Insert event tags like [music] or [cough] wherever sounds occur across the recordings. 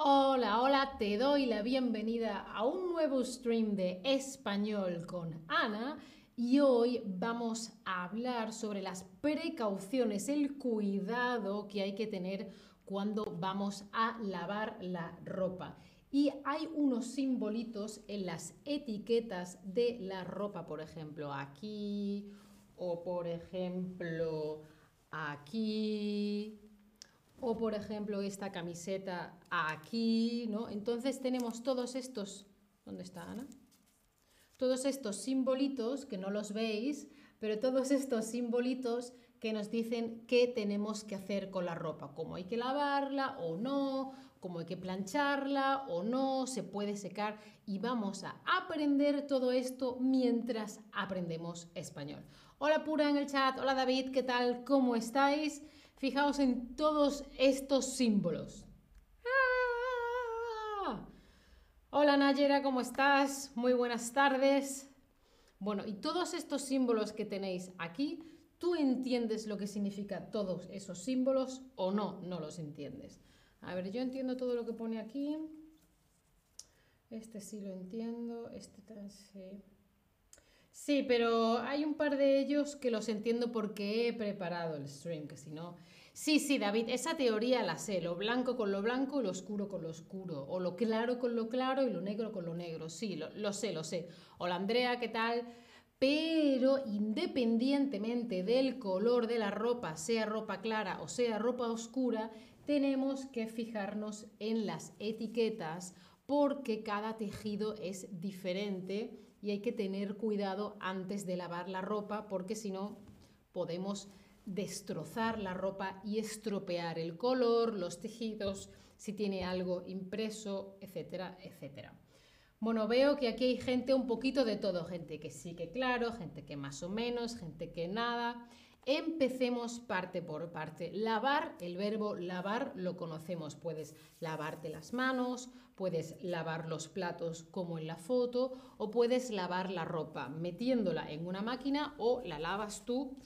Hola, hola, te doy la bienvenida a un nuevo stream de español con Ana y hoy vamos a hablar sobre las precauciones, el cuidado que hay que tener cuando vamos a lavar la ropa. Y hay unos simbolitos en las etiquetas de la ropa, por ejemplo, aquí o por ejemplo aquí o por ejemplo esta camiseta aquí, ¿no? Entonces tenemos todos estos, ¿dónde está Ana? Todos estos simbolitos que no los veis, pero todos estos simbolitos que nos dicen qué tenemos que hacer con la ropa, cómo hay que lavarla o no, cómo hay que plancharla o no, se puede secar y vamos a aprender todo esto mientras aprendemos español. Hola Pura en el chat, hola David, ¿qué tal? ¿Cómo estáis? Fijaos en todos estos símbolos. ¡Ah! Hola Nayera, ¿cómo estás? Muy buenas tardes. Bueno, y todos estos símbolos que tenéis aquí, ¿tú entiendes lo que significa todos esos símbolos o no? No los entiendes. A ver, yo entiendo todo lo que pone aquí. Este sí lo entiendo, este también sí. Sí, pero hay un par de ellos que los entiendo porque he preparado el stream, que si no... Sí, sí, David, esa teoría la sé, lo blanco con lo blanco y lo oscuro con lo oscuro, o lo claro con lo claro y lo negro con lo negro, sí, lo, sé, lo sé. Hola Andrea, ¿qué tal? Pero independientemente del color de la ropa, sea ropa clara o sea ropa oscura, tenemos que fijarnos en las etiquetas porque cada tejido es diferente y hay que tener cuidado antes de lavar la ropa porque si no podemos destrozar la ropa y estropear el color, los tejidos, si tiene algo impreso, etcétera, etcétera. Bueno, veo que aquí hay gente un poquito de todo, gente que sí que claro, gente que más o menos, gente que nada. Empecemos parte por parte. Lavar, el verbo lavar lo conocemos. Puedes lavarte las manos, puedes lavar los platos como en la foto o puedes lavar la ropa metiéndola en una máquina o la lavas tú.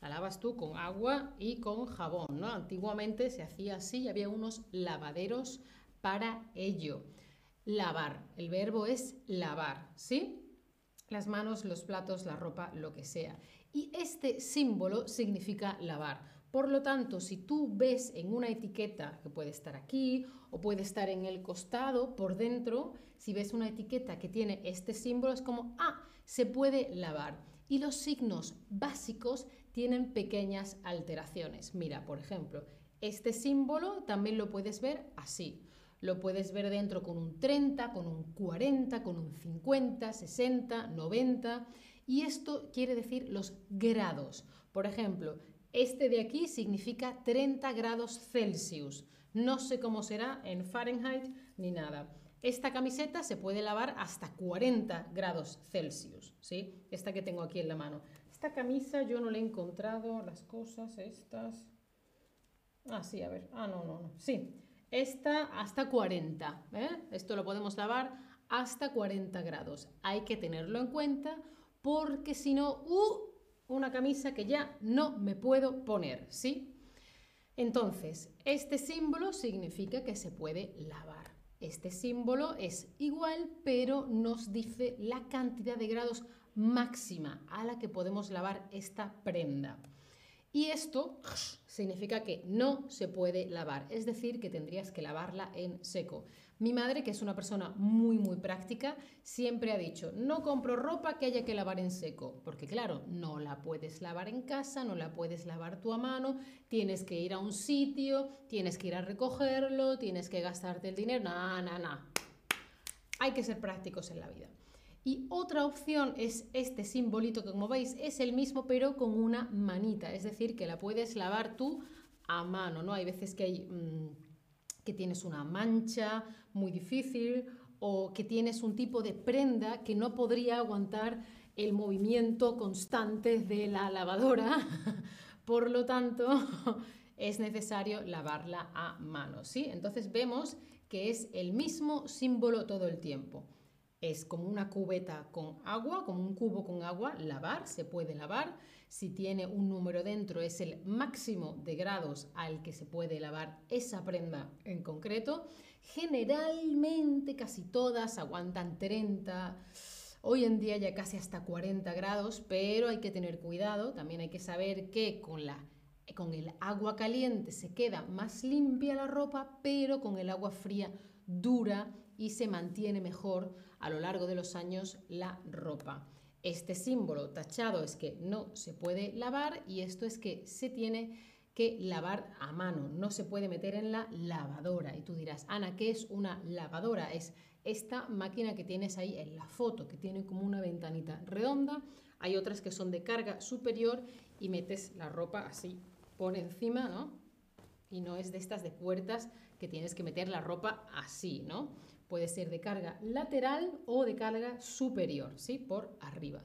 La lavas tú con agua y con jabón, ¿no? Antiguamente se hacía así y había unos lavaderos para ello. Lavar, el verbo es lavar, ¿sí? Las manos, los platos, la ropa, lo que sea. Y este símbolo significa lavar. Por lo tanto, si tú ves en una etiqueta que puede estar aquí o puede estar en el costado, por dentro, si ves una etiqueta que tiene este símbolo, es como, ah, se puede lavar. Y los signos básicos tienen pequeñas alteraciones. Mira, por ejemplo, este símbolo también lo puedes ver así. Lo puedes ver dentro con un 30, con un 40, con un 50, 60, 90. Y esto quiere decir los grados. Por ejemplo, este de aquí significa 30 grados Celsius. No sé cómo será en Fahrenheit ni nada. Esta camiseta se puede lavar hasta 40 grados Celsius, ¿sí? Esta que tengo aquí en la mano. Esta camisa yo no le he encontrado las cosas estas. Ah, sí, a ver. Ah, no, no, no. Sí, esta hasta 40. ¿eh? Esto lo podemos lavar hasta 40 grados. Hay que tenerlo en cuenta porque si no, uh, una camisa que ya no me puedo poner, ¿sí? Entonces, este símbolo significa que se puede lavar. Este símbolo es igual, pero nos dice la cantidad de grados máxima a la que podemos lavar esta prenda. Y esto significa que no se puede lavar, es decir, que tendrías que lavarla en seco. Mi madre, que es una persona muy, muy práctica, siempre ha dicho, no compro ropa que haya que lavar en seco, porque claro, no la puedes lavar en casa, no la puedes lavar tú a mano, tienes que ir a un sitio, tienes que ir a recogerlo, tienes que gastarte el dinero, no, no, no. Hay que ser prácticos en la vida. Y otra opción es este simbolito que como veis es el mismo pero con una manita, es decir, que la puedes lavar tú a mano, ¿no? Hay veces que hay... Mm, que tienes una mancha muy difícil o que tienes un tipo de prenda que no podría aguantar el movimiento constante de la lavadora. [laughs] Por lo tanto, [laughs] es necesario lavarla a mano, ¿sí? Entonces vemos que es el mismo símbolo todo el tiempo. Es como una cubeta con agua, como un cubo con agua, lavar, se puede lavar. Si tiene un número dentro es el máximo de grados al que se puede lavar esa prenda en concreto. Generalmente casi todas aguantan 30, hoy en día ya casi hasta 40 grados, pero hay que tener cuidado, también hay que saber que con la con el agua caliente se queda más limpia la ropa, pero con el agua fría dura y se mantiene mejor a lo largo de los años la ropa. Este símbolo tachado es que no se puede lavar y esto es que se tiene que lavar a mano, no se puede meter en la lavadora. Y tú dirás, Ana, ¿qué es una lavadora? Es esta máquina que tienes ahí en la foto, que tiene como una ventanita redonda. Hay otras que son de carga superior y metes la ropa así por encima, ¿no? Y no es de estas de puertas que tienes que meter la ropa así, ¿no? Puede ser de carga lateral o de carga superior, ¿sí? Por arriba.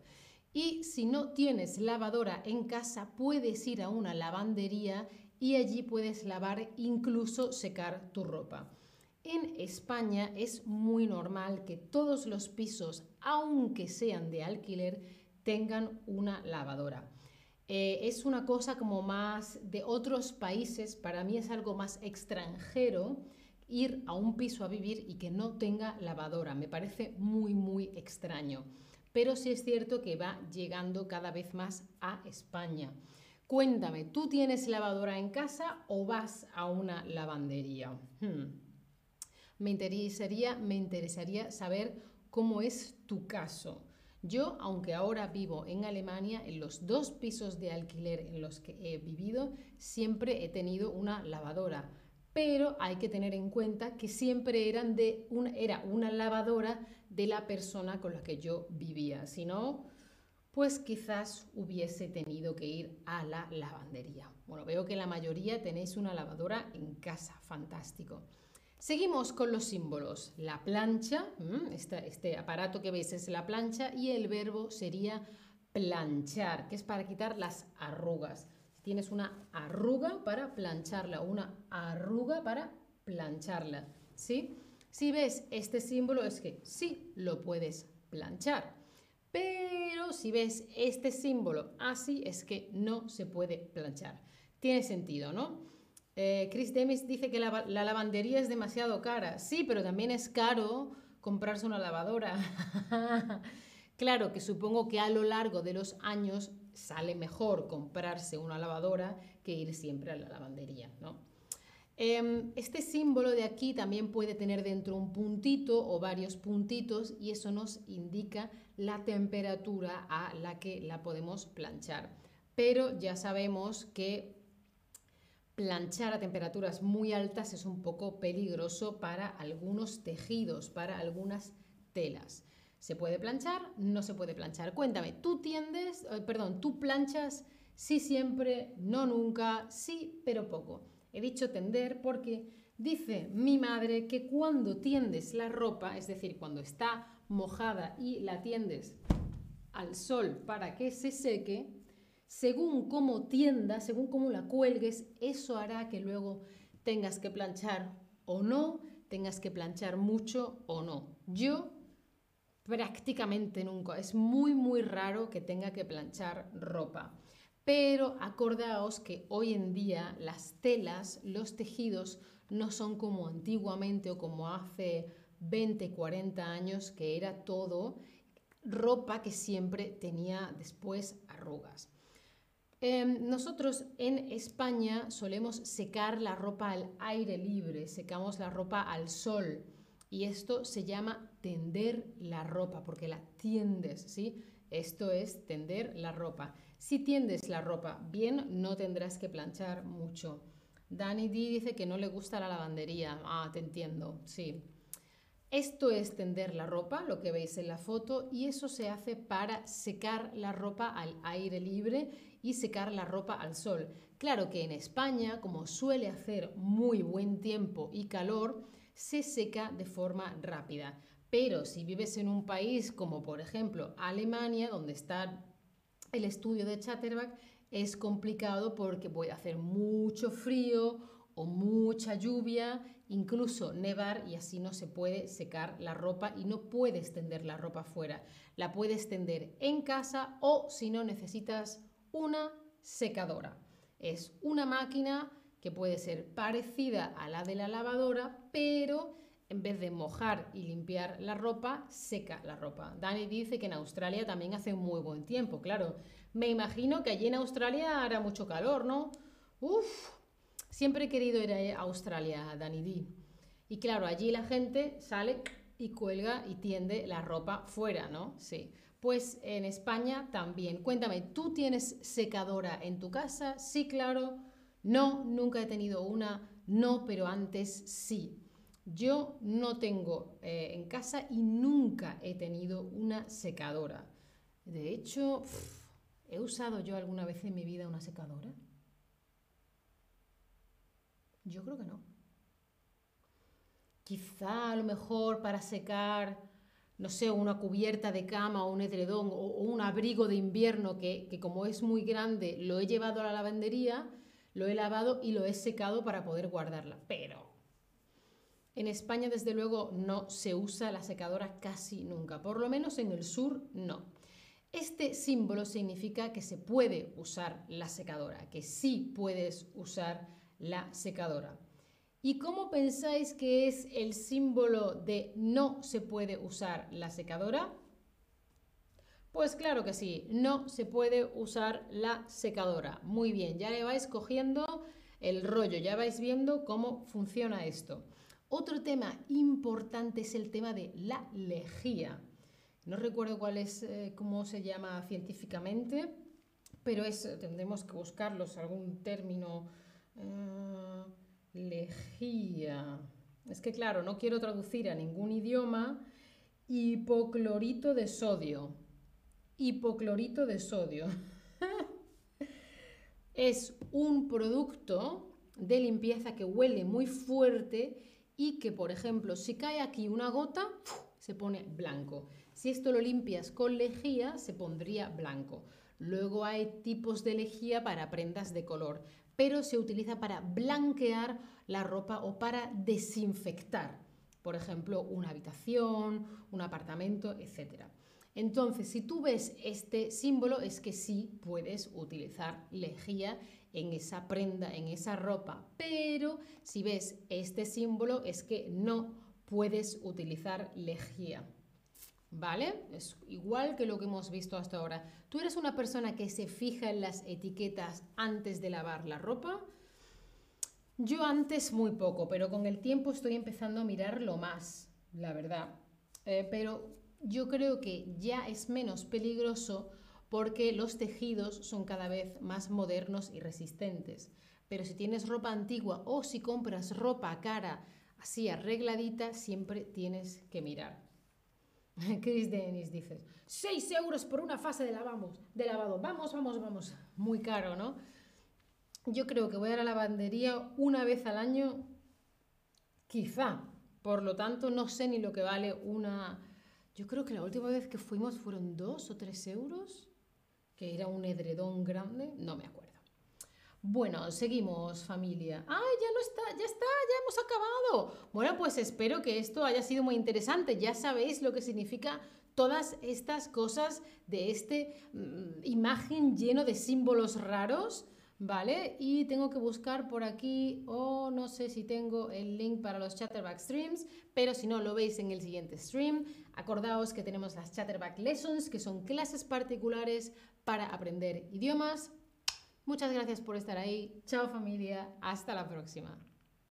Y si no tienes lavadora en casa, puedes ir a una lavandería y allí puedes lavar, incluso secar tu ropa. En España es muy normal que todos los pisos, aunque sean de alquiler, tengan una lavadora. Eh, es una cosa como más de otros países, para mí es algo más extranjero ir a un piso a vivir y que no tenga lavadora. Me parece muy, muy extraño. Pero sí es cierto que va llegando cada vez más a España. Cuéntame, ¿tú tienes lavadora en casa o vas a una lavandería? Hmm. Me, interesaría, me interesaría saber cómo es tu caso. Yo, aunque ahora vivo en Alemania, en los dos pisos de alquiler en los que he vivido, siempre he tenido una lavadora. Pero hay que tener en cuenta que siempre eran de una, era una lavadora de la persona con la que yo vivía. Si no, pues quizás hubiese tenido que ir a la lavandería. Bueno, veo que la mayoría tenéis una lavadora en casa. Fantástico. Seguimos con los símbolos. La plancha, este, aparato que veis es la plancha y el verbo sería planchar, que es para quitar las arrugas. Tienes una arruga para plancharla, una arruga para plancharla, ¿sí? Si ves este símbolo es que sí lo puedes planchar. Pero si ves este símbolo así es que no se puede planchar. Tiene sentido, ¿no? Eh, Chris Demis dice que la, lavandería es demasiado cara. Sí, pero también es caro comprarse una lavadora. [laughs] claro que supongo que a lo largo de los años sale mejor comprarse una lavadora que ir siempre a la lavandería, ¿no? Em, este símbolo de aquí también puede tener dentro un puntito o varios puntitos y eso nos indica la temperatura a la que la podemos planchar. Pero ya sabemos que planchar a temperaturas muy altas es un poco peligroso para algunos tejidos, para algunas telas. ¿Se puede planchar? No se puede planchar. Cuéntame, ¿tú tiendes, eh, perdón, tú planchas? Sí siempre, no nunca, sí pero poco. He dicho tender porque dice mi madre que cuando tiendes la ropa, es decir, cuando está mojada y la tiendes al sol para que se seque, según cómo tiendas, según cómo la cuelgues, eso hará que luego tengas que planchar o no, tengas que planchar mucho o no. Yo prácticamente nunca, es muy muy raro que tenga que planchar ropa. Pero acordaos que hoy en día las telas, los tejidos no son como antiguamente o como hace 20, 40 años que era todo ropa que siempre tenía después arrugas. Em, nosotros en España solemos secar la ropa al aire libre, secamos la ropa al sol y esto se llama tender la ropa porque la tiendes, ¿sí? Esto es tender la ropa. Si tiendes la ropa bien, no tendrás que planchar mucho. Dani D dice que no le gusta la lavandería. Ah, te entiendo, sí. Esto es tender la ropa, lo que veis en la foto, y eso se hace para secar la ropa al aire libre y secar la ropa al sol. Claro que en España, como suele hacer muy buen tiempo y calor, se seca de forma rápida. Pero si vives en un país como por ejemplo Alemania, donde está el estudio de Chatterbach, es complicado porque puede hacer mucho frío o mucha lluvia, incluso nevar y así no se puede secar la ropa y no puedes tender la ropa fuera. La puedes tender en casa o si no necesitas una secadora. Es una máquina que puede ser parecida a la de la lavadora, pero en vez de mojar y limpiar la ropa, seca la ropa. Dani dice que en Australia también hace muy buen tiempo, claro. Me imagino que allí en Australia hará mucho calor, ¿no? Uf, siempre he querido ir a Australia, Dani D. Y claro, allí la gente sale y cuelga y tiende la ropa fuera, ¿no? Sí. Pues en España también. Cuéntame, ¿tú tienes secadora en tu casa? Sí, claro. No, nunca he tenido una. No, pero antes sí. Yo no tengo eh, en casa y nunca he tenido una secadora. De hecho, ¿he usado yo alguna vez en mi vida una secadora? Yo creo que no. Quizá a lo mejor para secar, no sé, una cubierta de cama o un edredón o, un abrigo de invierno que, que como es muy grande lo he llevado a la lavandería, lo he lavado y lo he secado para poder guardarla. Pero en España, desde luego, no se usa la secadora casi nunca, por lo menos en el sur no. Este símbolo significa que se puede usar la secadora, que sí puedes usar la secadora. ¿Y cómo pensáis que es el símbolo de no se puede usar la secadora? Pues claro que sí, no se puede usar la secadora. Muy bien, ya le vais cogiendo el rollo, ya vais viendo cómo funciona esto. Otro tema importante es el tema de la lejía. No recuerdo cuál es, eh, cómo se llama científicamente, pero es, tendremos que buscarlos, algún término. Eh, lejía. Es que claro, no quiero traducir a ningún idioma. Hipoclorito de sodio. Hipoclorito de sodio. [laughs] es un producto de limpieza que huele muy fuerte y que, por ejemplo, si cae aquí una gota, se pone blanco. Si esto lo limpias con lejía, se pondría blanco. Luego hay tipos de lejía para prendas de color, pero se utiliza para blanquear la ropa o para desinfectar. Por ejemplo, una habitación, un apartamento, etc. Entonces, si tú ves este símbolo, es que sí puedes utilizar lejía en esa prenda, en esa ropa. Pero si ves este símbolo es que no puedes utilizar lejía. ¿Vale? Es igual que lo que hemos visto hasta ahora. ¿Tú eres una persona que se fija en las etiquetas antes de lavar la ropa? Yo antes muy poco, pero con el tiempo estoy empezando a mirarlo más, la verdad. Eh, pero yo creo que ya es menos peligroso porque los tejidos son cada vez más modernos y resistentes. Pero si tienes ropa antigua o si compras ropa cara así arregladita, siempre tienes que mirar. [laughs] Chris Dennis dice, 6 euros por una fase de, lavamos, de lavado. Vamos, vamos, vamos. Muy caro, ¿no? Yo creo que voy a la lavandería una vez al año, quizá. Por lo tanto, no sé ni lo que vale una... Yo creo que la última vez que fuimos fueron dos o tres euros que era un edredón grande, no me acuerdo. Bueno, seguimos familia. ¡Ay, ya no está! ¡Ya está! ¡Ya hemos acabado! Bueno, pues espero que esto haya sido muy interesante. Ya sabéis lo que significa todas estas cosas de este mm, imagen lleno de símbolos raros. ¿Vale? Y tengo que buscar por aquí, o no sé si tengo el link para los Chatterback Streams, pero si no lo veis en el siguiente stream, acordaos que tenemos las Chatterback Lessons, que son clases particulares para aprender idiomas. Muchas gracias por estar ahí. Chao familia. Hasta la próxima.